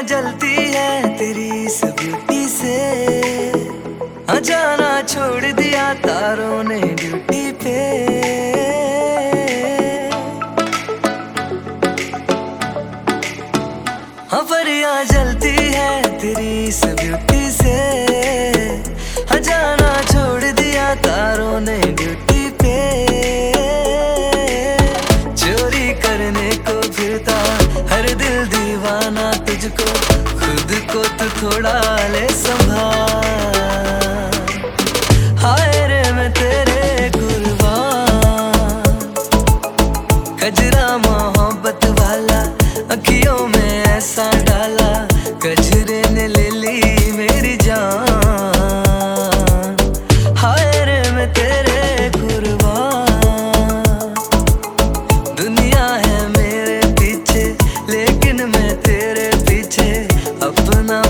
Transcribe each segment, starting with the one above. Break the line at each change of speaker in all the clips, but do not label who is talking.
जलती है तेरी इस ब्यूटी से अजाना छोड़ दिया तारों ने ड्यूटी पे। हफरिया जलती है तेरी इस ब्यूटी से अजाना छोड़ दिया तारों ने ड्यूटी तुझको खुद को तो थोड़ा ले संभाल। हाय रे मैं तेरे कुर्बान कजरा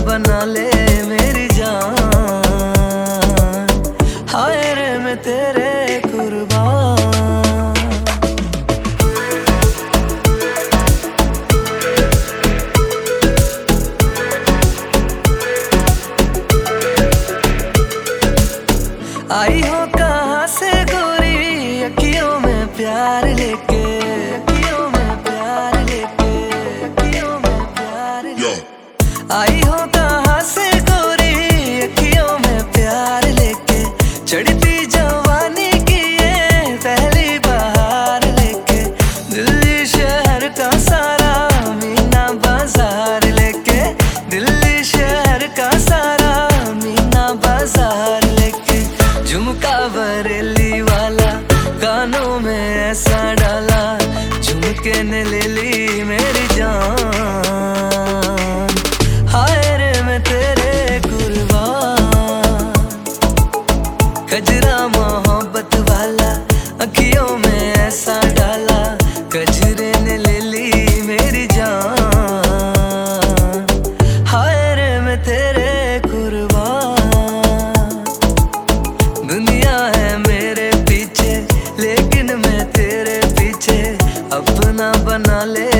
बना ले मेरी जान। हाय रे मैं तेरे आई हो कहाँ से गोरी? अखियों में प्यार लेके अखियों में प्यार लेके अखियों में प्यार लेके। आई हो तो कहा से गोरी, अखियों में प्यार लेके। चढ़ती जवानी की ये पहली बहार लेके। दिल्ली शहर का सारा, मीना बाज़ार लेके। दिल्ली शहर का सारा, मीना बाज़ार लेके। झुमका बरेली वाला, कानों में ऐसा डाला। झुमके ने ले बना ले।